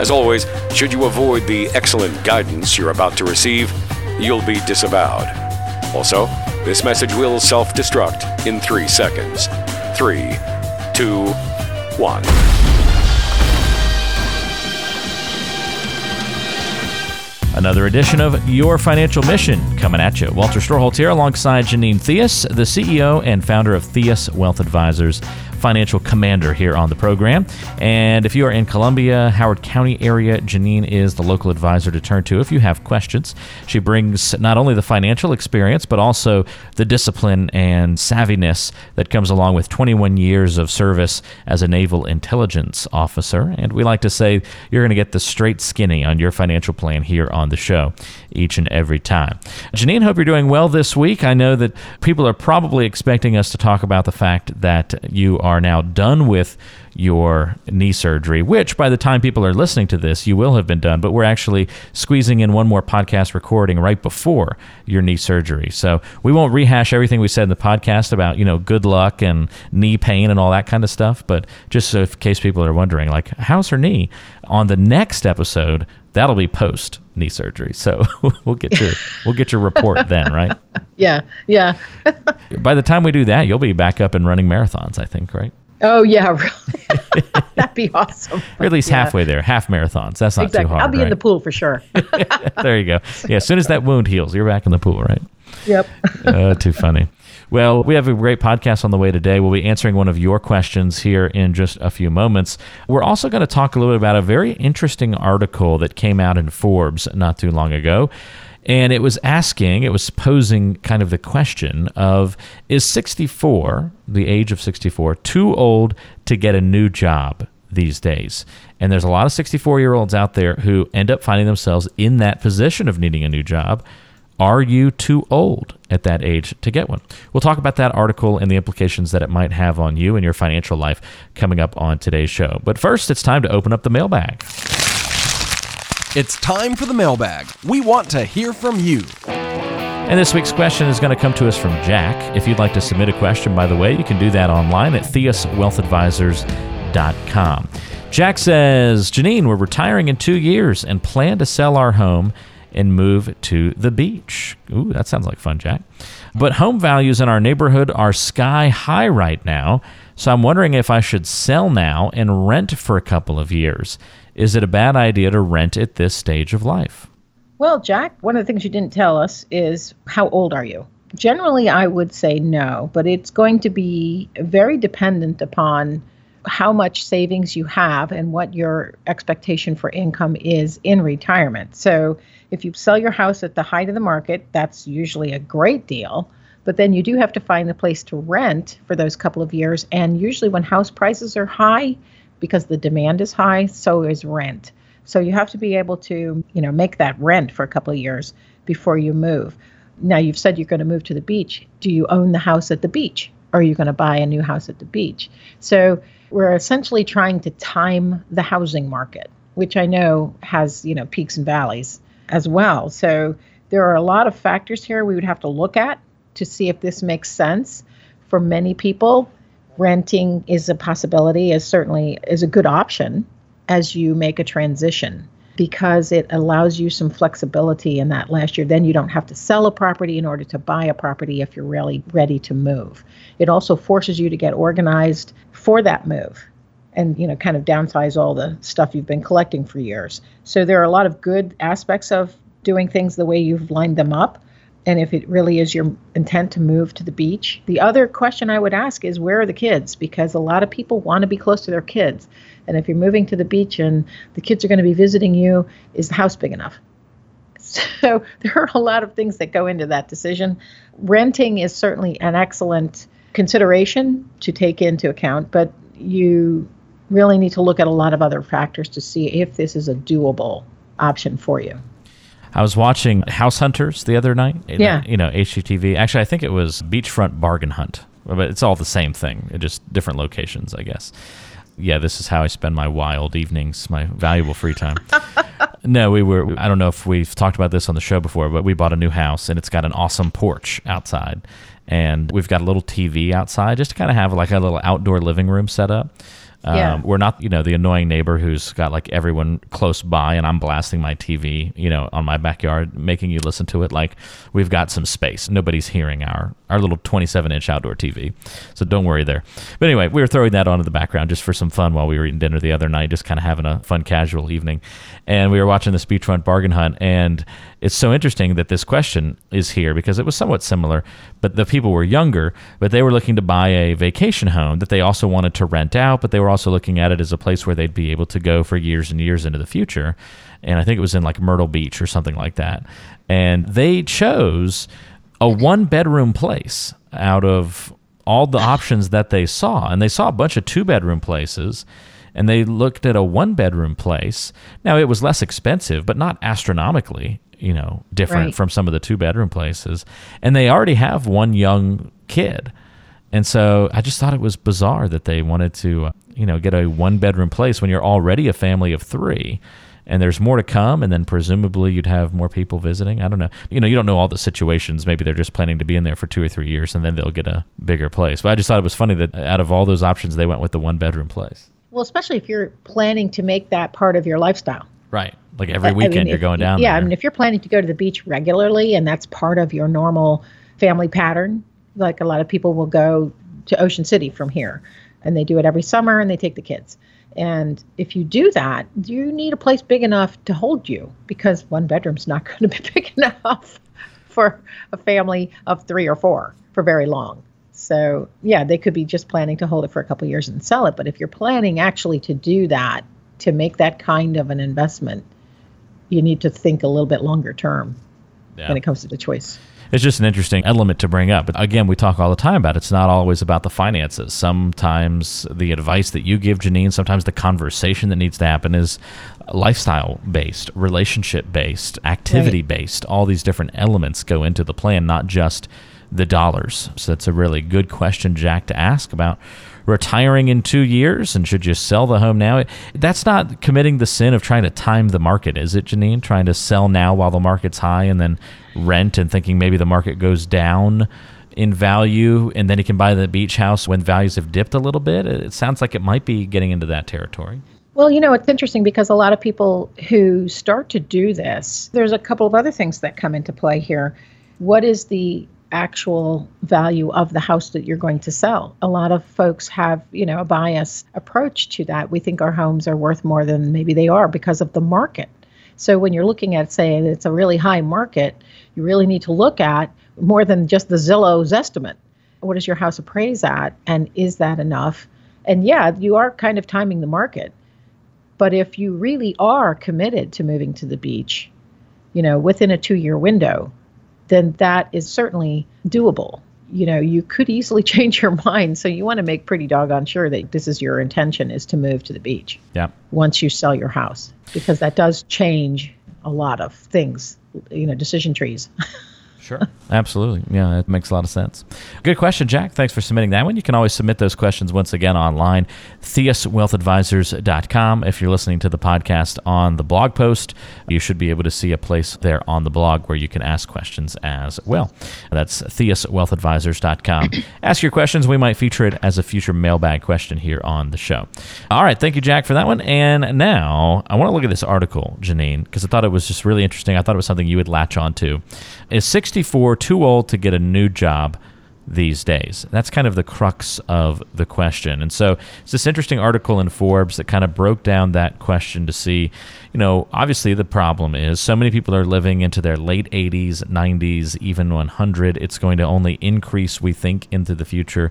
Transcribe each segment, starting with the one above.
As always, should you avoid the excellent guidance you're about to receive, you'll be disavowed. Also, this message will self destruct in three seconds. Three, two, one. Another edition of Your Financial Mission coming at you. Walter Storholt here alongside Janine Theus, the CEO and founder of Theus Wealth Advisors financial commander here on the program. And if you are in Columbia, Howard County area, Janine is the local advisor to turn to if you have questions. She brings not only the financial experience, but also the discipline and savviness that comes along with 21 years of service as a naval intelligence officer. And we like to say you're going to get the straight skinny on your financial plan here on the show each and every time. Janine, hope you're doing well this week. I know that people are probably expecting us to talk about the fact that you are are now done with your knee surgery, which by the time people are listening to this, you will have been done. But we're actually squeezing in one more podcast recording right before your knee surgery. So we won't rehash everything we said in the podcast about, you know, good luck and knee pain and all that kind of stuff. But just so in case people are wondering, like, how's her knee? On the next episode, that'll be post knee surgery. So we'll get your we'll get your report then, right? Yeah, yeah. By the time we do that, you'll be back up and running marathons, I think, right? Oh yeah, really. That'd be awesome. or at least yeah. halfway there, half marathons. That's not exactly. too hard. I'll be right? in the pool for sure. there you go. Yeah, as soon as that wound heals, you're back in the pool, right? Yep. uh, too funny. Well, we have a great podcast on the way today. We'll be answering one of your questions here in just a few moments. We're also going to talk a little bit about a very interesting article that came out in Forbes not too long ago. And it was asking, it was posing kind of the question of is 64, the age of 64, too old to get a new job these days? And there's a lot of 64 year olds out there who end up finding themselves in that position of needing a new job. Are you too old at that age to get one? We'll talk about that article and the implications that it might have on you and your financial life coming up on today's show. But first, it's time to open up the mailbag. It's time for the mailbag. We want to hear from you. And this week's question is going to come to us from Jack. If you'd like to submit a question, by the way, you can do that online at theuswealthadvisors.com. Jack says, Janine, we're retiring in two years and plan to sell our home and move to the beach. Ooh, that sounds like fun, Jack. But home values in our neighborhood are sky high right now, so I'm wondering if I should sell now and rent for a couple of years. Is it a bad idea to rent at this stage of life? Well, Jack, one of the things you didn't tell us is how old are you? Generally, I would say no, but it's going to be very dependent upon how much savings you have and what your expectation for income is in retirement. So, if you sell your house at the height of the market, that's usually a great deal. But then you do have to find a place to rent for those couple of years. And usually, when house prices are high, because the demand is high, so is rent. So you have to be able to, you know, make that rent for a couple of years before you move. Now you've said you're going to move to the beach. Do you own the house at the beach? Or are you going to buy a new house at the beach? So we're essentially trying to time the housing market, which I know has, you know, peaks and valleys as well. So there are a lot of factors here we would have to look at to see if this makes sense. For many people, renting is a possibility, is certainly is a good option as you make a transition because it allows you some flexibility in that last year. Then you don't have to sell a property in order to buy a property if you're really ready to move. It also forces you to get organized for that move and you know kind of downsize all the stuff you've been collecting for years. So there are a lot of good aspects of doing things the way you've lined them up and if it really is your intent to move to the beach. The other question I would ask is where are the kids because a lot of people want to be close to their kids. And if you're moving to the beach and the kids are going to be visiting you, is the house big enough? So there are a lot of things that go into that decision. Renting is certainly an excellent consideration to take into account, but you really need to look at a lot of other factors to see if this is a doable option for you. I was watching House Hunters the other night. Yeah. You know, HGTV. Actually, I think it was Beachfront Bargain Hunt, but it's all the same thing, it just different locations, I guess. Yeah, this is how I spend my wild evenings, my valuable free time. no, we were, I don't know if we've talked about this on the show before, but we bought a new house and it's got an awesome porch outside. And we've got a little TV outside just to kind of have like a little outdoor living room set up. Um, Yeah. We're not, you know, the annoying neighbor who's got like everyone close by and I'm blasting my TV, you know, on my backyard, making you listen to it. Like we've got some space. Nobody's hearing our, our little 27 inch outdoor TV. So don't worry there. But anyway, we were throwing that on in the background just for some fun while we were eating dinner the other night, just kind of having a fun, casual evening. And we were watching the Beachfront Bargain Hunt. And it's so interesting that this question is here because it was somewhat similar, but the people were younger, but they were looking to buy a vacation home that they also wanted to rent out, but they were also looking at it as a place where they'd be able to go for years and years into the future. And I think it was in like Myrtle Beach or something like that. And they chose a one bedroom place out of all the options that they saw. And they saw a bunch of two bedroom places and they looked at a one bedroom place. Now it was less expensive, but not astronomically, you know, different Right. from some of the two bedroom places. And they already have one young kid. And so I just thought it was bizarre that they wanted to, uh, you know, get a one bedroom place when you're already a family of three. And there's more to come, and then presumably you'd have more people visiting. I don't know. You know, you don't know all the situations. Maybe they're just planning to be in there for two or three years, and then they'll get a bigger place. But I just thought it was funny that out of all those options, they went with the one bedroom place. Well, especially if you're planning to make that part of your lifestyle. Right. Like every I- I weekend mean, you're if- going down Yeah, there. I mean, if you're planning to go to the beach regularly and that's part of your normal family pattern, like a lot of people will go to Ocean City from here, and they do it every summer, and they take the kids. And if you do that, you need a place big enough to hold you because one bedroom's not going to be big enough for a family of three or four for very long. So, yeah, they could be just planning to hold it for a couple years and sell it. But if you're planning actually to do that, to make that kind of an investment, you need to think a little bit longer term Yeah. when it comes to the choice. It's just an interesting element to bring up. But again, we talk all the time about it. it's not always about the finances. Sometimes the advice that you give, Janine, sometimes the conversation that needs to happen is lifestyle based, relationship based, activity based. All these different elements go into the plan, not just the dollars. So that's a really good question, Jack, to ask about retiring in two years and should you sell the home now? That's not committing the sin of trying to time the market, is it, Janine? Trying to sell now while the market's high and then rent and thinking maybe the market goes down in value and then you can buy the beach house when values have dipped a little bit. It sounds like it might be getting into that territory. Well, you know, it's interesting because a lot of people who start to do this, there's a couple of other things that come into play here. What is the actual value of the house that you're going to sell? A lot of folks have, you know, a bias approach to that. We think our homes are worth more than maybe they are because of the market. So when you're looking at saying it's a really high market, you really need to look at more than just the Zillow's estimate. What does your house appraise at? And is that enough? And yeah, you are kind of timing the market. But if you really are committed to moving to the beach, you know, within a two year window, then that is certainly doable. You know, you could easily change your mind. So you want to make pretty doggone sure that this is your intention is to move to the beach Yeah. once you sell your house, because that does change a lot of things, you know, decision trees. Sure. Absolutely. Yeah, it makes a lot of sense. Good question, Jack. Thanks for submitting that one. You can always submit those questions once again online, theuswealthadvisors.com. If you're listening to the podcast on the blog post, you should be able to see a place there on the blog where you can ask questions as well. That's theuswealthadvisors.com. ask your questions. We might feature it as a future mailbag question here on the show. All right. Thank you, Jack, for that one. And now I want to look at this article, Janine, because I thought it was just really interesting. I thought it was something you would latch on to. Is 64 too old to get a new job these days? That's kind of the crux of the question. And so it's this interesting article in Forbes that kind of broke down that question to see, you know, obviously the problem is so many people are living into their late 80s, 90s, even 100. It's going to only increase, we think, into the future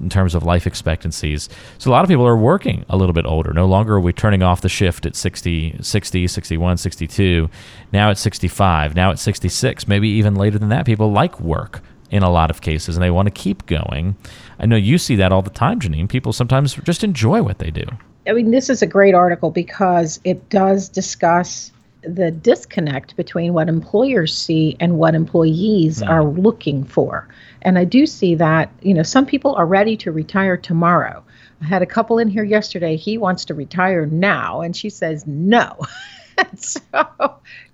in terms of life expectancies. So a lot of people are working a little bit older. No longer are we turning off the shift at 60, 60, 61, 62. Now at 65. Now at 66. Maybe even later than that. People like work in a lot of cases and they want to keep going. I know you see that all the time, Janine. People sometimes just enjoy what they do. I mean, this is a great article because it does discuss the disconnect between what employers see and what employees mm. are looking for. And I do see that, you know, some people are ready to retire tomorrow. I had a couple in here yesterday. He wants to retire now, and she says no. so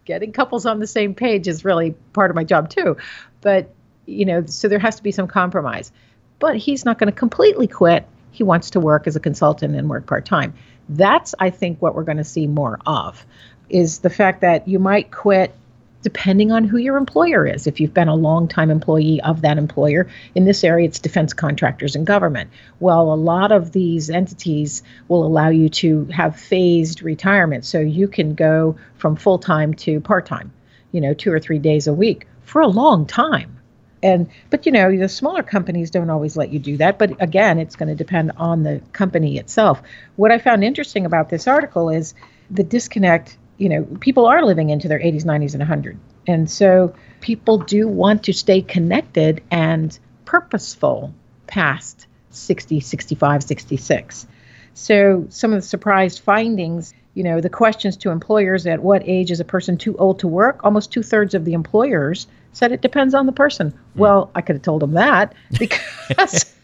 getting couples on the same page is really part of my job too. But, you know, so there has to be some compromise. But he's not going to completely quit. He wants to work as a consultant and work part time. That's, I think, what we're going to see more of is the fact that you might quit depending on who your employer is. If you've been a long-time employee of that employer, in this area it's defense contractors and government. Well, a lot of these entities will allow you to have phased retirement. So you can go from full-time to part-time, you know, two or three days a week for a long time. And but you know, the smaller companies don't always let you do that, but again, it's going to depend on the company itself. What I found interesting about this article is the disconnect you know, people are living into their 80s, 90s, and 100. And so people do want to stay connected and purposeful past 60, 65, 66. So some of the surprised findings, you know, the questions to employers at what age is a person too old to work? Almost two thirds of the employers said it depends on the person. Mm. Well, I could have told them that because,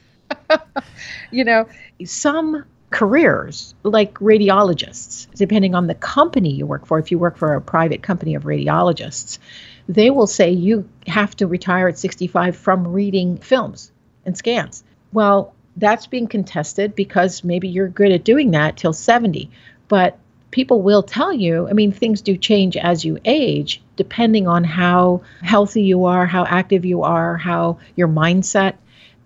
you know, some careers like radiologists, depending on the company you work for. If you work for a private company of radiologists, they will say you have to retire at 65 from reading films and scans. Well, that's being contested because maybe you're good at doing that till 70. But people will tell you, I mean, things do change as you age, depending on how healthy you are, how active you are, how your mindset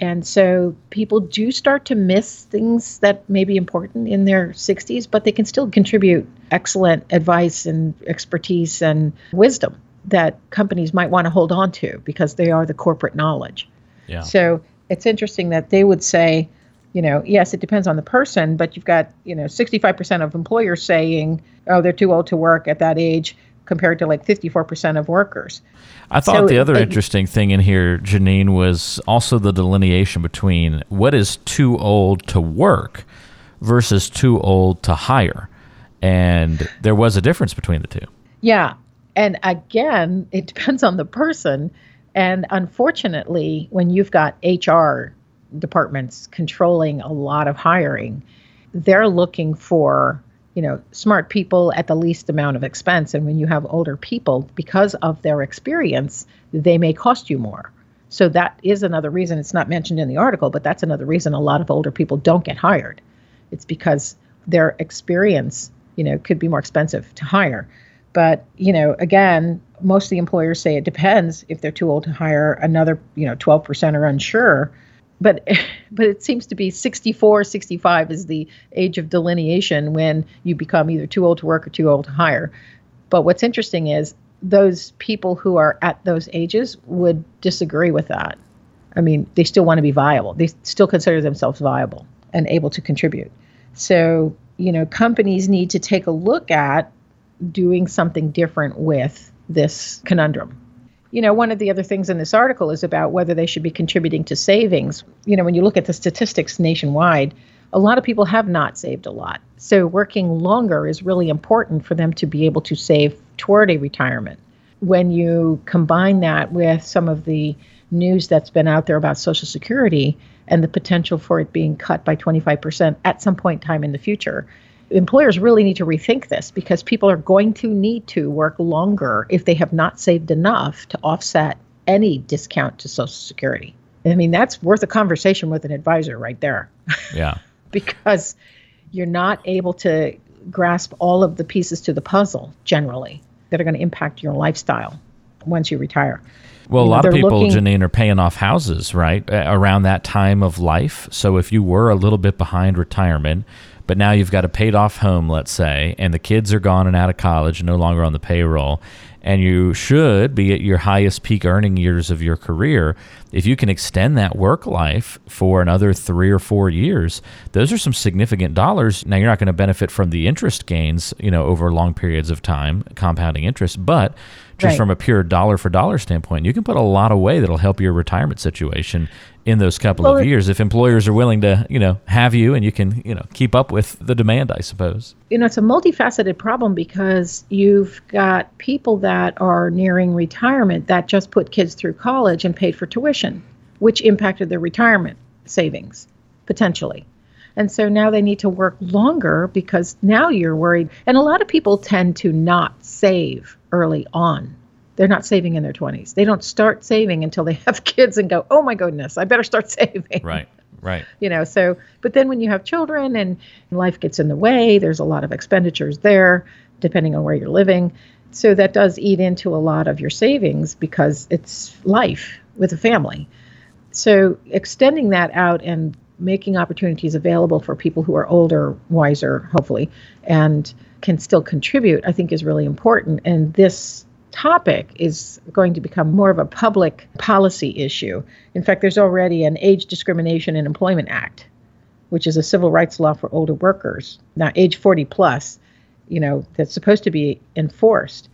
and so people do start to miss things that may be important in their 60s, but they can still contribute excellent advice and expertise and wisdom that companies might want to hold on to because they are the corporate knowledge. Yeah. So it's interesting that they would say, you know, yes, it depends on the person, but you've got, you know, 65% of employers saying, oh, they're too old to work at that age compared to like 54% of workers. I thought so the other it, interesting thing in here, Janine, was also the delineation between what is too old to work versus too old to hire. And there was a difference between the two. Yeah. And again, it depends on the person. And unfortunately, when you've got HR departments controlling a lot of hiring, they're looking for you know, smart people at the least amount of expense. And when you have older people, because of their experience, they may cost you more. So that is another reason it's not mentioned in the article, but that's another reason a lot of older people don't get hired. It's because their experience, you know, could be more expensive to hire. But, you know, again, most of the employers say it depends if they're too old to hire another, you know, 12% are unsure but but it seems to be 64 65 is the age of delineation when you become either too old to work or too old to hire. But what's interesting is those people who are at those ages would disagree with that. I mean they still want to be viable. They still consider themselves viable and able to contribute. So you know companies need to take a look at doing something different with this conundrum you know, one of the other things in this article is about whether they should be contributing to savings. You know, when you look at the statistics nationwide, a lot of people have not saved a lot. So working longer is really important for them to be able to save toward a retirement. When you combine that with some of the news that's been out there about Social Security and the potential for it being cut by 25% at some point in time in the future, employers really need to rethink this because people are going to need to work longer if they have not saved enough to offset any discount to Social Security. I mean, that's worth a conversation with an advisor right there. Yeah. because you're not able to grasp all of the pieces to the puzzle generally that are going to impact your lifestyle once you retire. Well, you a lot of people, looking, Janine, are paying off houses, right, around that time of life. So if you were a little bit behind retirement, but now you've got a paid off home, let's say, and the kids are gone and out of college, no longer on the payroll, and you should be at your highest peak earning years of your career. If you can extend that work life for another three or four years, those are some significant dollars. Now you're not going to benefit from the interest gains, you know, over long periods of time, compounding interest, but just Right. from a pure dollar for dollar standpoint, you can put a lot away that'll help your retirement situation in those couple Well, of years if employers are willing to, you know, have you and you can, you know, keep up with the demand, I suppose. you know, it's a multifaceted problem because you've got people that are nearing retirement that just put kids through college and paid for tuition, which impacted their retirement savings potentially. And so now they need to work longer because now you're worried. And a lot of people tend to not save early on. They're not saving in their 20s. They don't start saving until they have kids and go, oh my goodness, I better start saving Right. Right. you know so but then when you have children and life gets in the way there's a lot of expenditures there depending on where you're living so that does eat into a lot of your savings because it's life with a family so extending that out and making opportunities available for people who are older wiser hopefully and can still contribute i think is really important and this topic is going to become more of a public policy issue. In fact, there's already an Age Discrimination in Employment Act, which is a civil rights law for older workers. Now, age 40 plus, you know, that's supposed to be enforced.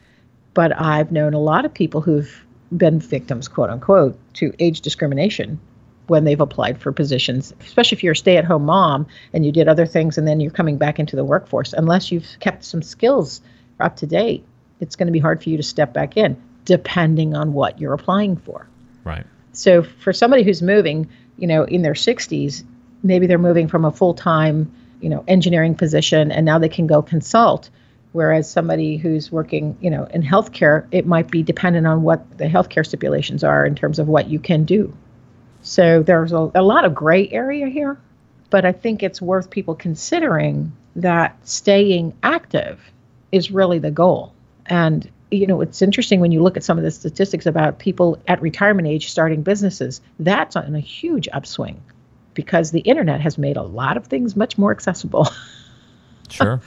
But I've known a lot of people who've been victims, quote unquote, to age discrimination when they've applied for positions, especially if you're a stay at home mom and you did other things and then you're coming back into the workforce. Unless you've kept some skills up to date, it's going to be hard for you to step back in, depending on what you're applying for. Right. So for somebody who's moving, you know, in their 60s, maybe they're moving from a full-time, you know, engineering position and now they can go consult. Whereas somebody who's working, you know, in healthcare, it might be dependent on what the healthcare stipulations are in terms of what you can do. So there's a, a lot of gray area here, but I think it's worth people considering that staying active is really the goal. And you know, it's interesting when you look at some of the statistics about people at retirement age starting businesses. That's on a huge upswing because the internet has made a lot of things much more accessible Sure.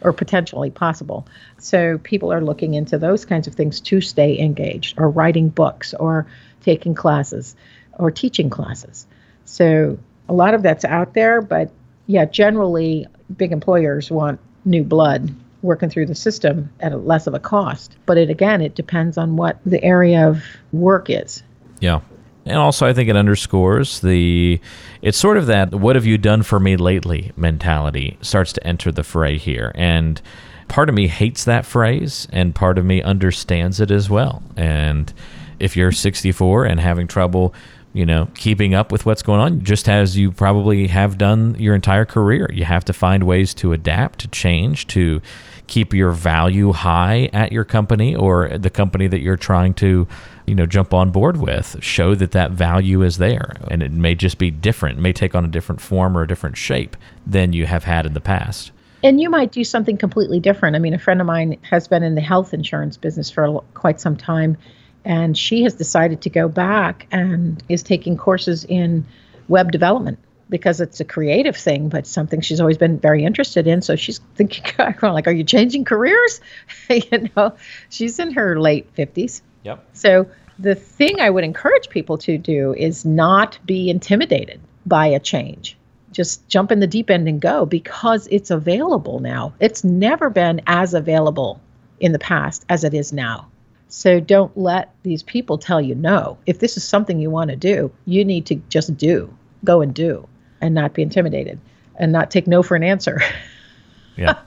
or potentially possible. So people are looking into those kinds of things to stay engaged or writing books or taking classes or teaching classes. So a lot of that's out there, but yeah, generally big employers want new blood working through the system at less of a cost. But it again, it depends on what the area of work is. Yeah. And also, I think it underscores the, it's sort of that, what have you done for me lately mentality starts to enter the fray here. And part of me hates that phrase, and part of me understands it as well. And if you're 64 and having trouble, you know, keeping up with what's going on, just as you probably have done your entire career, you have to find ways to adapt, to change, to keep your value high at your company or the company that you're trying to you know jump on board with. Show that that value is there. And it may just be different it may take on a different form or a different shape than you have had in the past. And you might do something completely different. I mean, a friend of mine has been in the health insurance business for quite some time, and she has decided to go back and is taking courses in web development because it's a creative thing, but something she's always been very interested in. So she's thinking, like, are you changing careers? you know, she's in her late 50s. yep So the thing I would encourage people to do is not be intimidated by a change. Just jump in the deep end and go because it's available now. It's never been as available in the past as it is now. So don't let these people tell you no. If this is something you want to do, you need to just do, go and do, and not be intimidated and not take no for an answer. yeah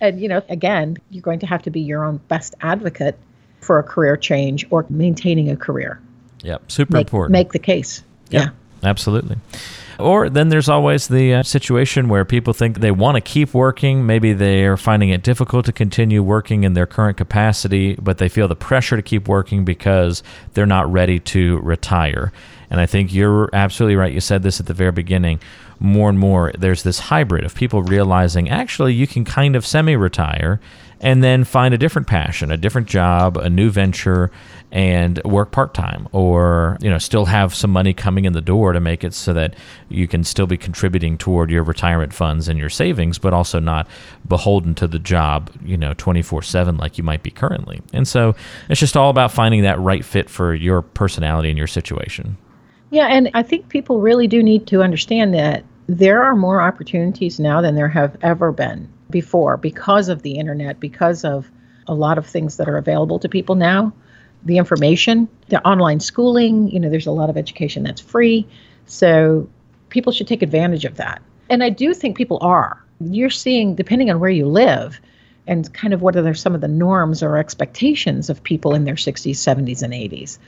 And, you know, again, you're going to have to be your own best advocate for a career change or maintaining a career. yep super Make, important make the case. Yep, Yeah. absolutely. Or then there's always the uh, situation where people think they want to keep working. Maybe they're finding it difficult to continue working in their current capacity, but they feel the pressure to keep working because they're not ready to retire. And I think you're absolutely right. You said this at the very beginning. More and more, there's this hybrid of people realizing actually you can kind of semi retire and then find a different passion, a different job, a new venture, and work part time, or you know, still have some money coming in the door to make it so that you can still be contributing toward your retirement funds and your savings, but also not beholden to the job, you know, twenty four seven like you might be currently. And so it's just all about finding that right fit for your personality and your situation. Yeah. And I think people really do need to understand that there are more opportunities now than there have ever been before because of the internet, because of a lot of things that are available to people now. The information, the online schooling, you know, there's a lot of education that's free. So people should take advantage of that. And I do think people are. You're seeing, depending on where you live, and kind of what are some of the norms or expectations of people in their 60s, 70s, and 80s.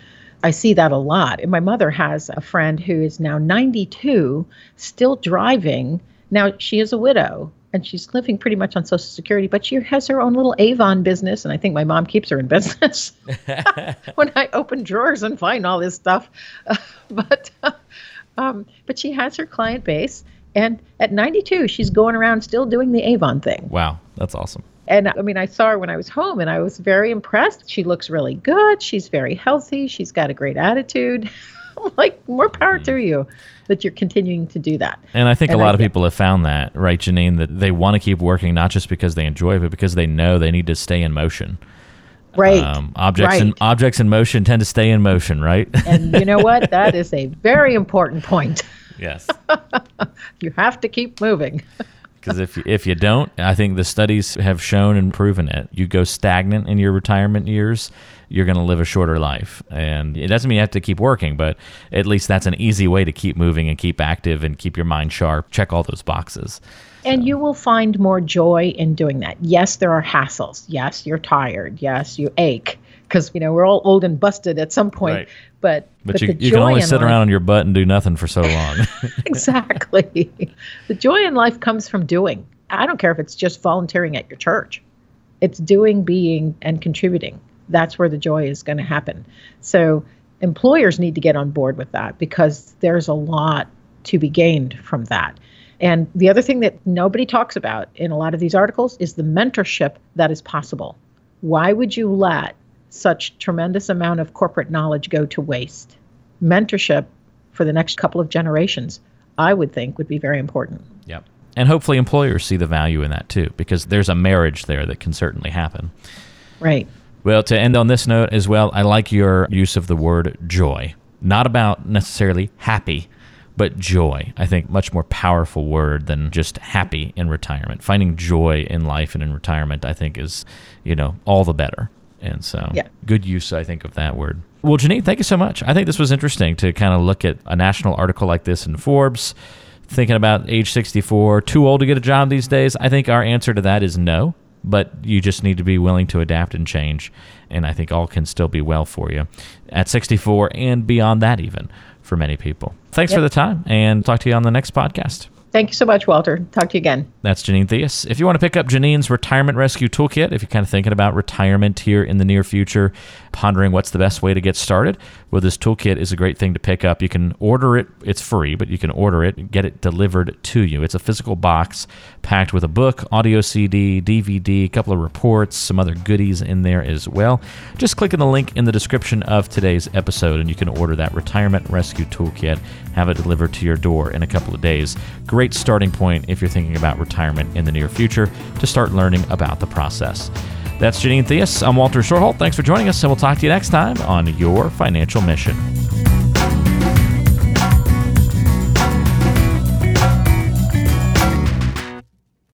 I see that a lot. And my mother has a friend who is now 92, still driving. Now, she is a widow and she's living pretty much on Social Security, but she has her own little Avon business. And I think my mom keeps her in business when I open drawers and find all this stuff. Uh, but, uh, um, but she has her client base. And at 92, she's going around still doing the Avon thing. Wow, that's awesome. And I mean, I saw her when I was home and I was very impressed. She looks really good. She's very healthy. She's got a great attitude. like, more power to you that you're continuing to do that. And I think and a lot I, of people have found that, right, Janine, that they want to keep working not just because they enjoy it, but because they know they need to stay in motion. Right. Um, objects right. in objects in motion tend to stay in motion, right? and you know what? That is a very important point. Yes. you have to keep moving. Because if if you don't, I think the studies have shown and proven it. You go stagnant in your retirement years, you're going to live a shorter life. And it doesn't mean you have to keep working, but at least that's an easy way to keep moving and keep active and keep your mind sharp. Check all those boxes. And so. you will find more joy in doing that. Yes, there are hassles. Yes, you're tired. Yes, you ache because you know we're all old and busted at some point. Right. But but, but you, you can only sit life, around on your butt and do nothing for so long. exactly. the joy in life comes from doing. I don't care if it's just volunteering at your church. It's doing, being, and contributing. That's where the joy is going to happen. So employers need to get on board with that because there's a lot to be gained from that. And the other thing that nobody talks about in a lot of these articles is the mentorship that is possible. Why would you let such tremendous amount of corporate knowledge go to waste. Mentorship for the next couple of generations, I would think, would be very important. Yep. And hopefully employers see the value in that too, because there's a marriage there that can certainly happen. Right. Well, to end on this note as well, I like your use of the word joy. Not about necessarily happy, but joy. I think much more powerful word than just happy in retirement. Finding joy in life and in retirement, I think, is, you know, all the better. And so, yeah. good use, I think, of that word. Well, Janine, thank you so much. I think this was interesting to kind of look at a national article like this in Forbes, thinking about age 64, too old to get a job these days. I think our answer to that is no, but you just need to be willing to adapt and change. And I think all can still be well for you at 64 and beyond that, even for many people. Thanks yep. for the time and talk to you on the next podcast. Thank you so much, Walter. Talk to you again. That's Janine Theus. If you want to pick up Janine's Retirement Rescue Toolkit, if you're kind of thinking about retirement here in the near future, pondering what's the best way to get started, well, this toolkit is a great thing to pick up. You can order it, it's free, but you can order it, get it delivered to you. It's a physical box packed with a book, audio CD, DVD, a couple of reports, some other goodies in there as well. Just click on the link in the description of today's episode and you can order that Retirement Rescue Toolkit, have it delivered to your door in a couple of days. Great starting point if you're thinking about retirement in the near future to start learning about the process. That's Janine Theus. I'm Walter Storholt. Thanks for joining us, and we'll talk to you next time on Your Financial Mission.